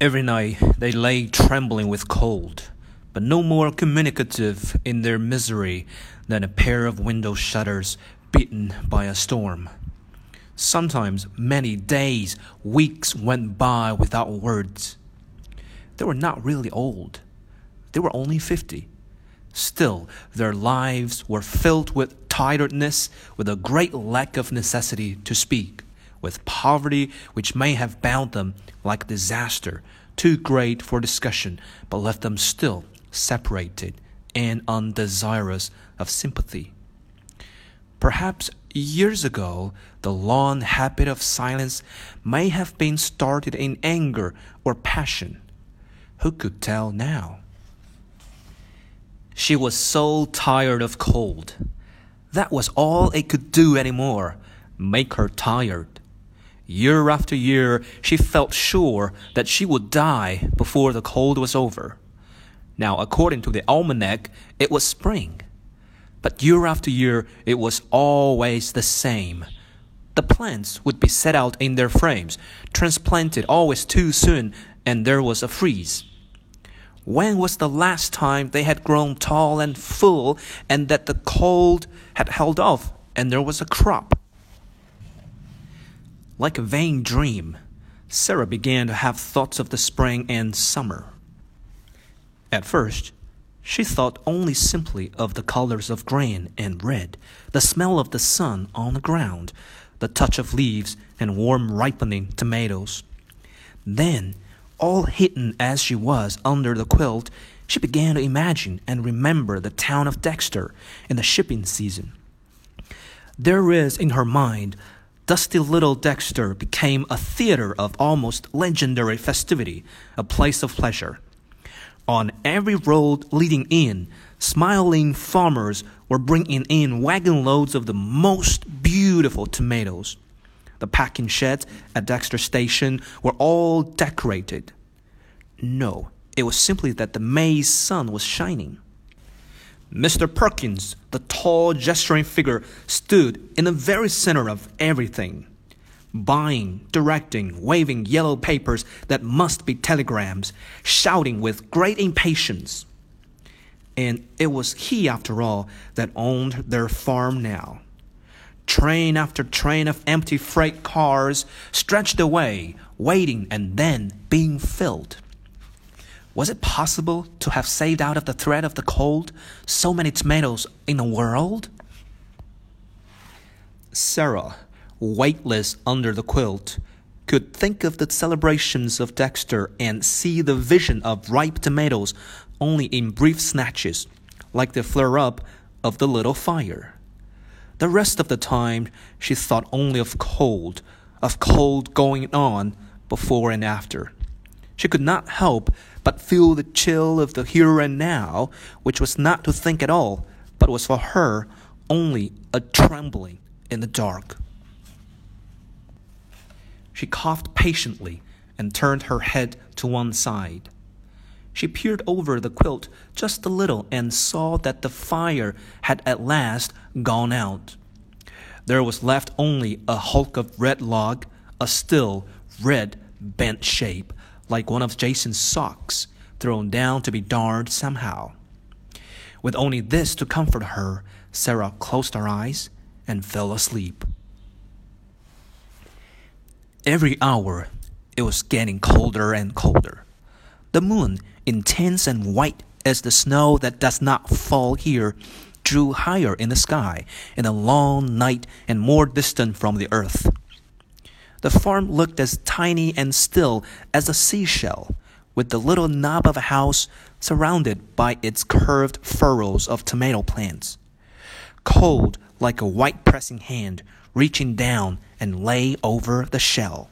Every night they lay trembling with cold, but no more communicative in their misery than a pair of window shutters beaten by a storm. Sometimes many days, weeks went by without words. They were not really old. They were only 50. Still, their lives were filled with tiredness, with a great lack of necessity to speak with poverty which may have bound them like disaster, too great for discussion, but left them still separated and undesirous of sympathy. Perhaps years ago, the long habit of silence may have been started in anger or passion. Who could tell now? She was so tired of cold. That was all it could do anymore make her tired. Year after year, she felt sure that she would die before the cold was over. Now, according to the almanac, it was spring. But year after year, it was always the same. The plants would be set out in their frames, transplanted always too soon, and there was a freeze. When was the last time they had grown tall and full, and that the cold had held off, and there was a crop? Like a vain dream, Sarah began to have thoughts of the spring and summer. At first, she thought only simply of the colors of green and red, the smell of the sun on the ground, the touch of leaves and warm ripening tomatoes. Then, all hidden as she was under the quilt, she began to imagine and remember the town of Dexter in the shipping season. There is in her mind dusty little Dexter became a theater of almost legendary festivity, a place of pleasure. On every road leading in, smiling farmers were bringing in wagon loads of the most beautiful tomatoes. The packing sheds at Dexter Station were all decorated. No, it was simply that the May sun was shining. Mr. Perkins, the tall, gesturing figure, stood in the very center of everything. Buying, directing, waving yellow papers that must be telegrams, shouting with great impatience. And it was he, after all, that owned their farm now. Train after train of empty freight cars stretched away, waiting and then being filled. Was it possible to have saved out of the threat of the cold so many tomatoes in the world? Sarah, weightless under the quilt, could think of the celebrations of Dexter and see the vision of ripe tomatoes only in brief snatches, like the flare up of the little fire. The rest of the time, she thought only of cold, of cold going on before and after. She could not help but feel the chill of the here and now, which was not to think at all, but was for her only a trembling in the dark. She coughed patiently and turned her head to one side. She peered over the quilt just a little and saw that the fire had at last gone out. There was left only a hulk of red log, a still, red, bent shape like one of Jason's socks, thrown down to be darned somehow. With only this to comfort her, Sarah closed her eyes and fell asleep. Every hour, it was getting colder and colder. The moon, intense and white as the snow that does not fall here, drew higher in the sky in a long night and more distant from the earth. The farm looked as tiny and still as a seashell, with the little knob of a house surrounded by its curved furrows of tomato plants. Cold like a white pressing hand reaching down and lay over the shell.